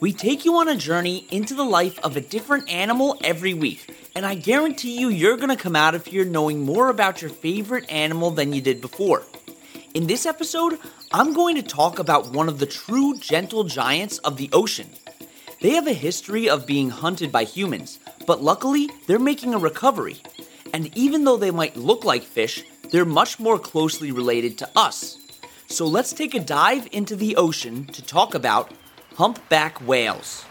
We take you on a journey into the life of a different animal every week, and I guarantee you you're to come out of here knowing more about your favorite animal than you did before. In this episode, I'm going to talk about one of the true gentle giants of the ocean. They have a history of being hunted by humans, but luckily, they're making a recovery. And even though they might look like fish, they're much more closely related to us. So let's take a dive into the ocean to talk about humpback whales.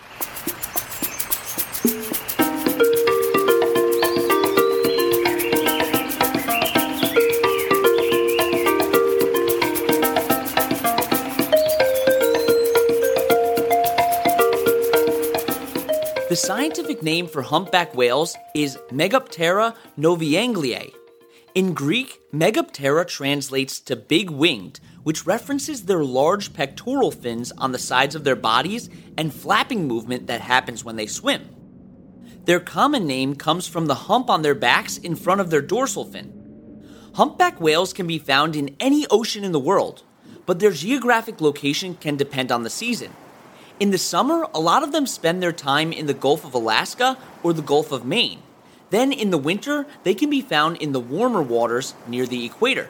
The scientific name for humpback whales is Megaptera novaeangliae. In Greek, Megaptera translates to big winged, which references their large pectoral fins on the sides of their bodies and flapping movement that happens when they swim. Their common name comes from the hump on their backs in front of their dorsal fin. Humpback whales can be found in any ocean in the world, but their geographic location can depend on the season. In the summer, a lot of them spend their time in the Gulf of Alaska or the Gulf of Maine. Then in the winter, they can be found in the warmer waters near the equator.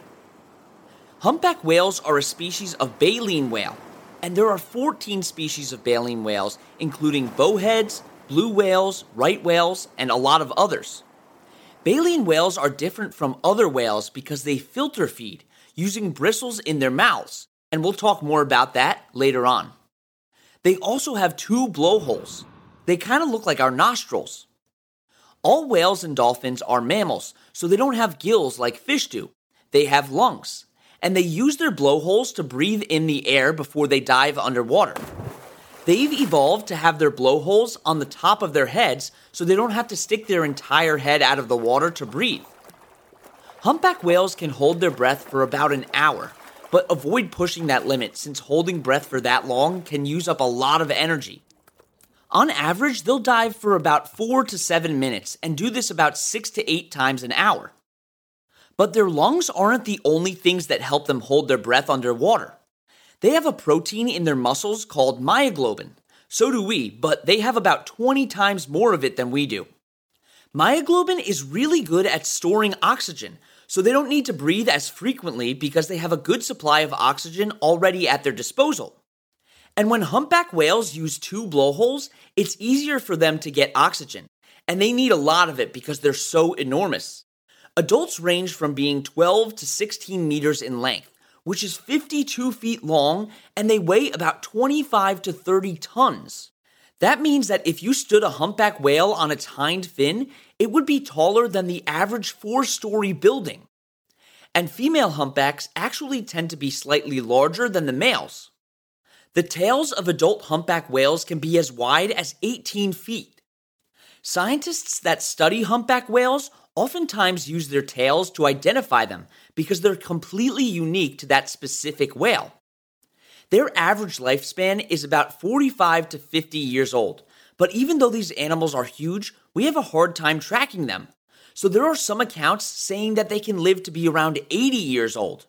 Humpback whales are a species of baleen whale, and there are 14 species of baleen whales, including bowheads, blue whales, right whales, and a lot of others. Baleen whales are different from other whales because they filter feed, using bristles in their mouths, and we'll talk more about that later on. They also have two blowholes. They kind of look like our nostrils. All whales and dolphins are mammals, so they don't have gills like fish do. They have lungs, and they use their blowholes to breathe in the air before they dive underwater. They've evolved to have their blowholes on the top of their heads so they don't have to stick their entire head out of the water to breathe. Humpback whales can hold their breath for about an hour, but avoid pushing that limit since holding breath for that long can use up a lot of energy. On average, they'll dive for about 4 to 7 minutes and do this about 6 to 8 times an hour. But their lungs aren't the only things that help them hold their breath underwater. They have a protein in their muscles called myoglobin. So do we, but they have about 20 times more of it than we do. Myoglobin is really good at storing oxygen, so they don't need to breathe as frequently because they have a good supply of oxygen already at their disposal. And when humpback whales use two blowholes, it's easier for them to get oxygen, and they need a lot of it because they're so enormous. Adults range from being 12 to 16 meters in length, which is 52 feet long, and they weigh about 25 to 30 tons. That means that if you stood a humpback whale on its hind fin, it would be taller than the average four story building. And female humpbacks actually tend to be slightly larger than the males. The tails of adult humpback whales can be as wide as 18 feet. Scientists that study humpback whales oftentimes use their tails to identify them because they're completely unique to that specific whale. Their average lifespan is about 45 to 50 years old, but even though these animals are huge, we have a hard time tracking them. So there are some accounts saying that they can live to be around 80 years old.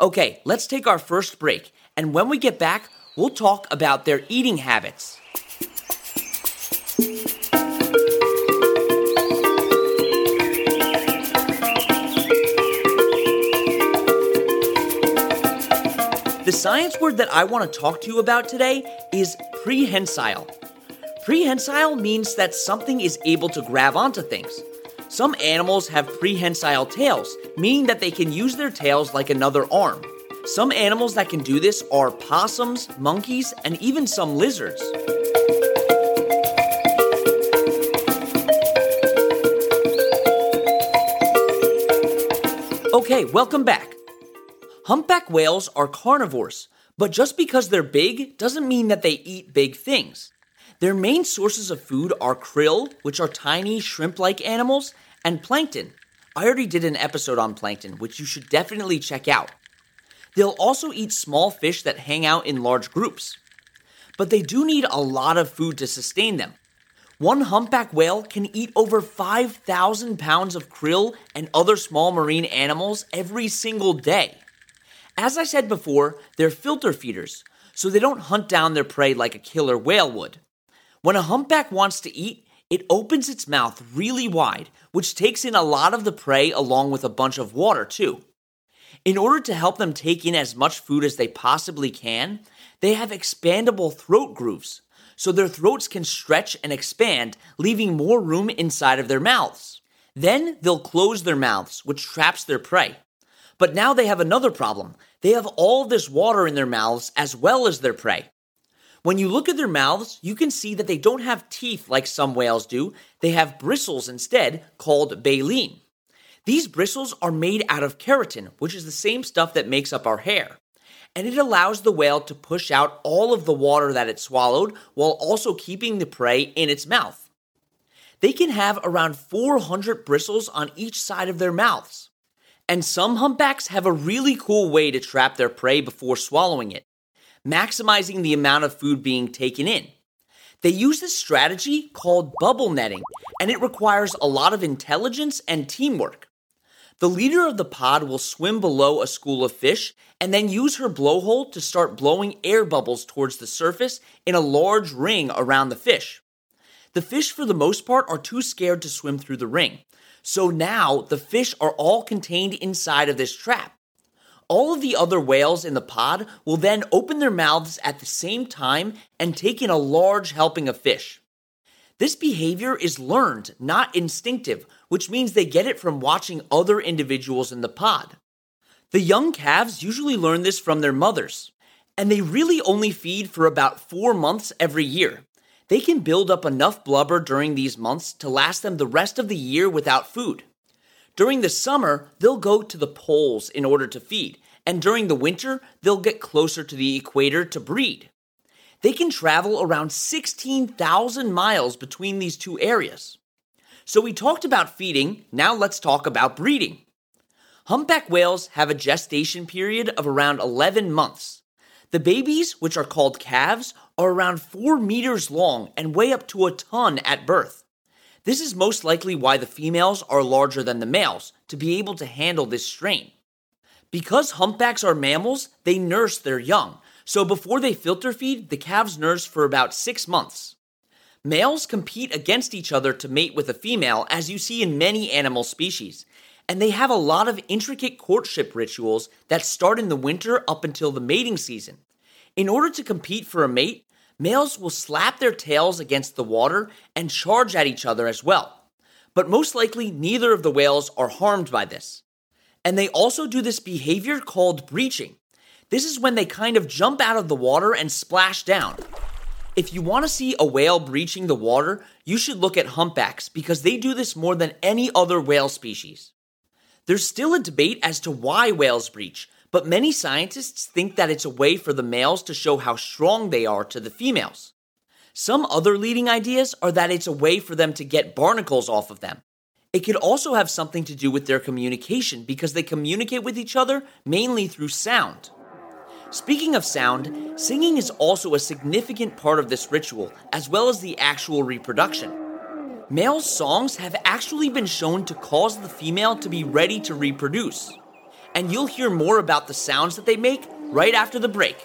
Okay, let's take our first break and when we get back, we'll talk about their eating habits. The science word that I want to talk to you about today is prehensile. Prehensile means that something is able to grab onto things. Some animals have prehensile tails, meaning that they can use their tails like another arm. Some animals that can do this are possums, monkeys, and even some lizards. Okay, welcome back. Humpback whales are carnivores, But just because they're big doesn't mean that they eat big things. Their main sources of food are krill, which are tiny shrimp like animals, and plankton. I already did an episode on plankton, which you should definitely check out. They'll also eat small fish that hang out in large groups. But they do need a lot of food to sustain them. One humpback whale can eat over 5,000 pounds of krill and other small marine animals every single day. As I said before, they're filter feeders, so they don't hunt down their prey like a killer whale would. When a humpback wants to eat, it opens its mouth really wide, which takes in a lot of the prey along with a bunch of water, too. In order to help them take in as much food as they possibly can, they have expandable throat grooves, so their throats can stretch and expand, leaving more room inside of their mouths. Then they'll close their mouths, which traps their prey. But now they have another problem. They have all this water in their mouths as well as their prey. When you look at their mouths, you can see that they don't have teeth like some whales do. They have bristles instead, called baleen. These bristles are made out of keratin, which is the same stuff that makes up our hair and it allows the whale to push out all of the water that it swallowed while also keeping the prey in its mouth. They can have around 400 bristles on each side of their mouths. And some humpbacks have a really cool way to trap their prey before swallowing it, maximizing the amount of food being taken in. They use this strategy called bubble netting, and it requires a lot of intelligence and teamwork. The leader of the pod will swim below a school of fish and then use her blowhole to start blowing air bubbles towards the surface in a large ring around the fish. The fish, for the most part, are too scared to swim through the ring. So now the fish are all contained inside of this trap. All of the other whales in the pod will then open their mouths at the same time and take in a large helping of fish. This behavior is learned, not instinctive, which means they get it from watching other individuals in the pod. The young calves usually learn this from their mothers, and they really only feed for about four months every year. They can build up enough blubber during these months to last them the rest of the year without food. During the summer, they'll go to the poles in order to feed, and during the winter, they'll get closer to the equator to breed they can travel around 16,000 miles between these two areas. So we talked about feeding, now let's talk about breeding. Humpback whales have a gestation period of around 11 months. The babies, which are called calves, are around 4 meters long and weigh up to a ton at birth. This is most likely why the females are larger than the males, to be able to handle this strain. Because humpbacks are mammals, they nurse their young, so before they filter feed, the calves nurse for about six months. Males compete against each other to mate with a female, as you see in many animal species, and they have a lot of intricate courtship rituals that start in the winter up until the mating season. In order to compete for a mate, males will slap their tails against the water and charge at each other as well. But most likely, neither of the whales are harmed by this. And they also do this behavior called breaching, this is when they kind of jump out of the water and splash down. If you want to see a whale breaching the water, you should look at humpbacks because they do this more than any other whale species. There's still a debate as to why whales breach, but many scientists think that it's a way for the males to show how strong they are to the females. Some other leading ideas are that it's a way for them to get barnacles off of them. It could also have something to do with their communication because they communicate with each other mainly through sound. Speaking of sound, singing is also a significant part of this ritual, as well as the actual reproduction. Male songs have actually been shown to cause the female to be ready to reproduce. And you'll hear more about the sounds that they make right after the break.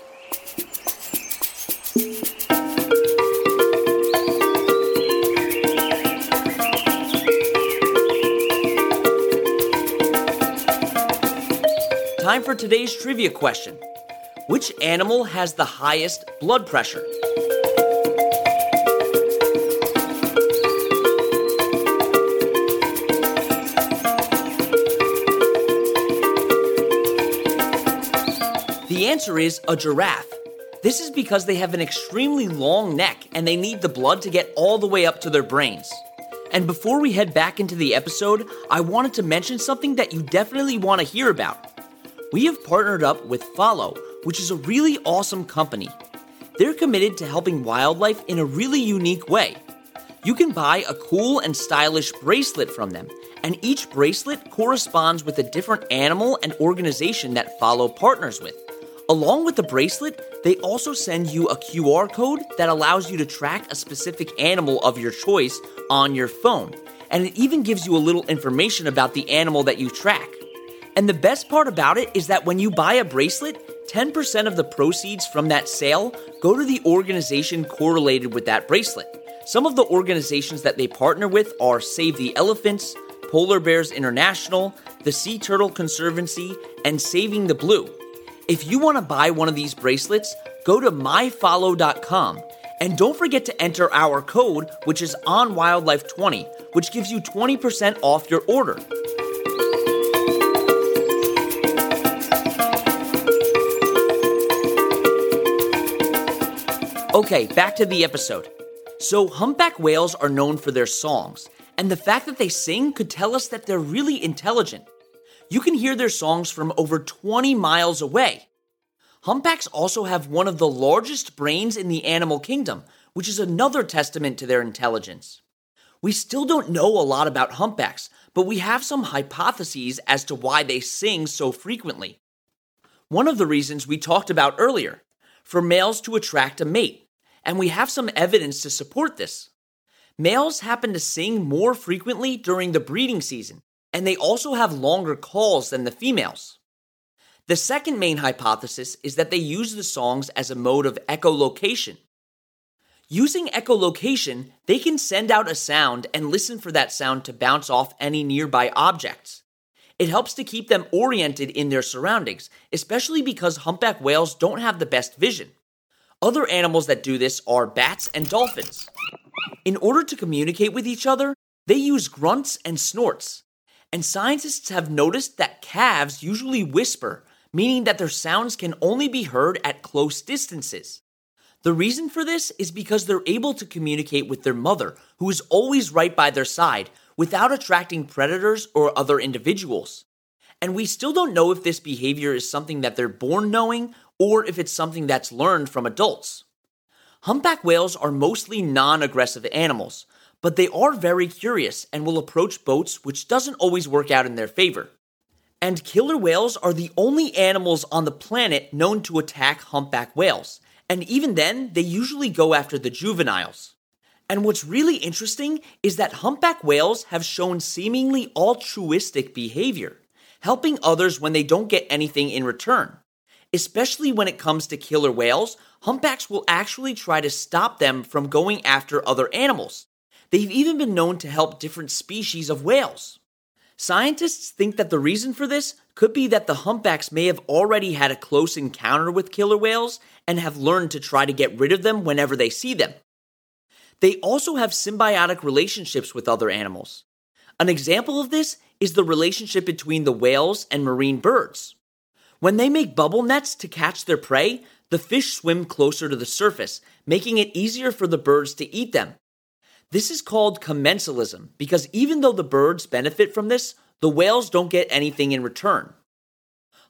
Time for today's trivia question. Which animal has the highest blood pressure? Answer is a giraffe. This is because they have an extremely long neck and they need the blood to get all the way up to their brains. And before we head back into the episode, I wanted to mention something that you definitely want to hear about. We have partnered up with Fahlo which is a really awesome company. They're committed to helping wildlife in a really unique way. You can buy a cool and stylish bracelet from them, and each bracelet corresponds with a different animal and organization that Fahlo partners with. Along with the bracelet, they also send you a QR code that allows you to track a specific animal of your choice on your phone, and it even gives you a little information about the animal that you track. And the best part about it is that when you buy a bracelet, 10% of the proceeds from that sale go to the organization correlated with that bracelet. Some of the organizations that they partner with are Save the Elephants, Polar Bears International, the Sea Turtle Conservancy, and Saving the Blue. If you want to buy one of these bracelets, go to myfahlo.com and don't forget to enter our code, which is on Wildlife20, which gives you 20% off your order. Okay, back to the episode. So, humpback whales are known for their songs, and the fact that they sing could tell us that they're really intelligent. You can hear their songs from over 20 miles away. Humpbacks also have one of the largest brains in the animal kingdom, which is another testament to their intelligence. We still don't know a lot about humpbacks, but we have some hypotheses as to why they sing so frequently. One of the reasons we talked about earlier for males to attract a mate, and we have some evidence to support this. Males happen to sing more frequently during the breeding season, and they also have longer calls than the females. The second main hypothesis is that they use the songs as a mode of echolocation. Using echolocation, they can send out a sound and listen for that sound to bounce off any nearby objects. It helps to keep them oriented in their surroundings, especially because humpback whales don't have the best vision. Other animals that do this are bats and dolphins. In order to communicate with each other, they use grunts and snorts. And scientists have noticed that calves usually whisper, meaning that their sounds can only be heard at close distances. The reason for this is because they're able to communicate with their mother, who is always right by their side, without attracting predators or other individuals. And we still don't know if this behavior is something that they're born knowing or if it's something that's learned from adults. Humpback whales are mostly non aggressive animals, but they are very curious and will approach boats, which doesn't always work out in their favor. And killer whales are the only animals on the planet known to attack humpback whales, and even then, they usually go after the juveniles. And what's really interesting is that humpback whales have shown seemingly altruistic behavior, helping others when they don't get anything in return. Especially when it comes to killer whales, humpbacks will actually try to stop them from going after other animals. They've even been known to help different species of whales. Scientists think that the reason for this could be that the humpbacks may have already had a close encounter with killer whales and have learned to try to get rid of them whenever they see them. They also have symbiotic relationships with other animals. An example of this is the relationship between the whales and marine birds. When they make bubble nets to catch their prey, the fish swim closer to the surface, making it easier for the birds to eat them. This is called commensalism because even though the birds benefit from this, the whales don't get anything in return.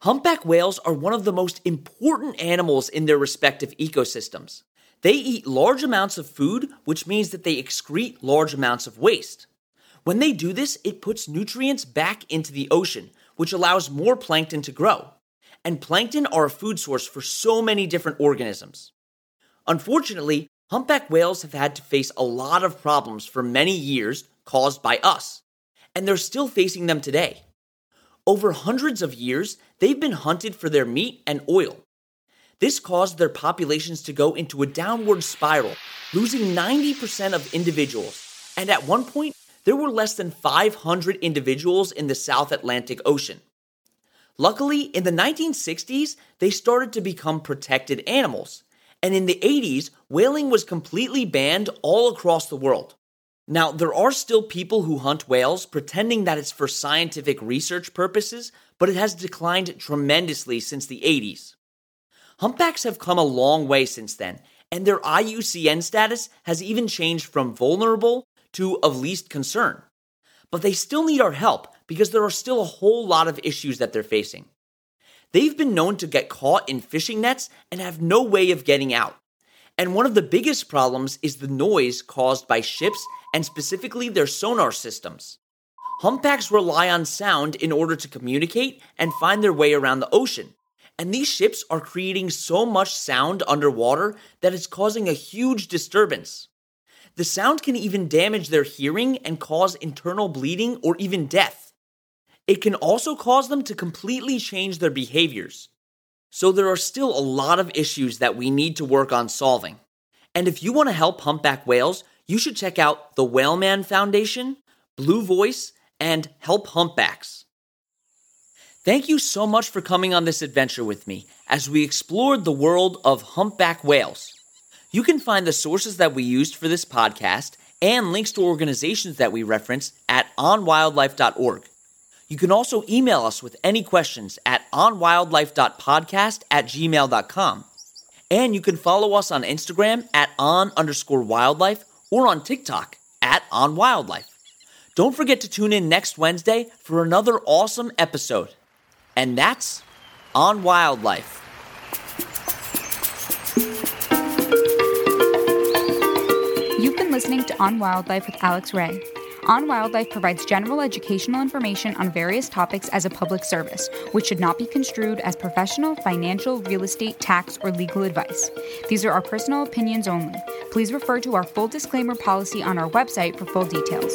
Humpback whales are one of the most important animals in their respective ecosystems. They eat large amounts of food, which means that they excrete large amounts of waste. When they do this, it puts nutrients back into the ocean, which allows more plankton to grow. And plankton are a food source for so many different organisms. Unfortunately, humpback whales have had to face a lot of problems for many years caused by us, and they're still facing them today. Over hundreds of years, they've been hunted for their meat and oil. This caused their populations to go into a downward spiral, losing 90% of individuals. And at one point, there were less than 500 individuals in the South Atlantic Ocean. Luckily, in the 1960s, they started to become protected animals. And in the 80s, whaling was completely banned all across the world. Now, there are still people who hunt whales pretending that it's for scientific research purposes, but it has declined tremendously since the 80s. Humpbacks have come a long way since then, and their IUCN status has even changed from vulnerable to of least concern. But they still need our help because there are still a whole lot of issues that they're facing. They've been known to get caught in fishing nets and have no way of getting out. And one of the biggest problems is the noise caused by ships and specifically their sonar systems. Humpbacks rely on sound in order to communicate and find their way around the ocean. And these ships are creating so much sound underwater that it's causing a huge disturbance. The sound can even damage their hearing and cause internal bleeding or even death. It can also cause them to completely change their behaviors. So there are still a lot of issues that we need to work on solving. And if you want to help humpback whales, you should check out the Whaleman Foundation, Blue Voice, and Help Humpbacks. Thank you so much for coming on this adventure with me as we explored the world of humpback whales. You can find the sources that we used for this podcast and links to organizations that we reference at onwildlife.org. You can also email us with any questions at onwildlife.podcast at gmail.com. And you can follow us on Instagram at on underscore wildlife or on TikTok at on wildlife. Don't forget to tune in next Wednesday for another awesome episode. And that's on wildlife. You've been listening to On Wildlife with Alex Ray. On Wildlife provides general educational information on various topics as a public service, which should not be construed as professional, financial, real estate, tax, or legal advice. These are our personal opinions only. Please refer to our full disclaimer policy on our website for full details.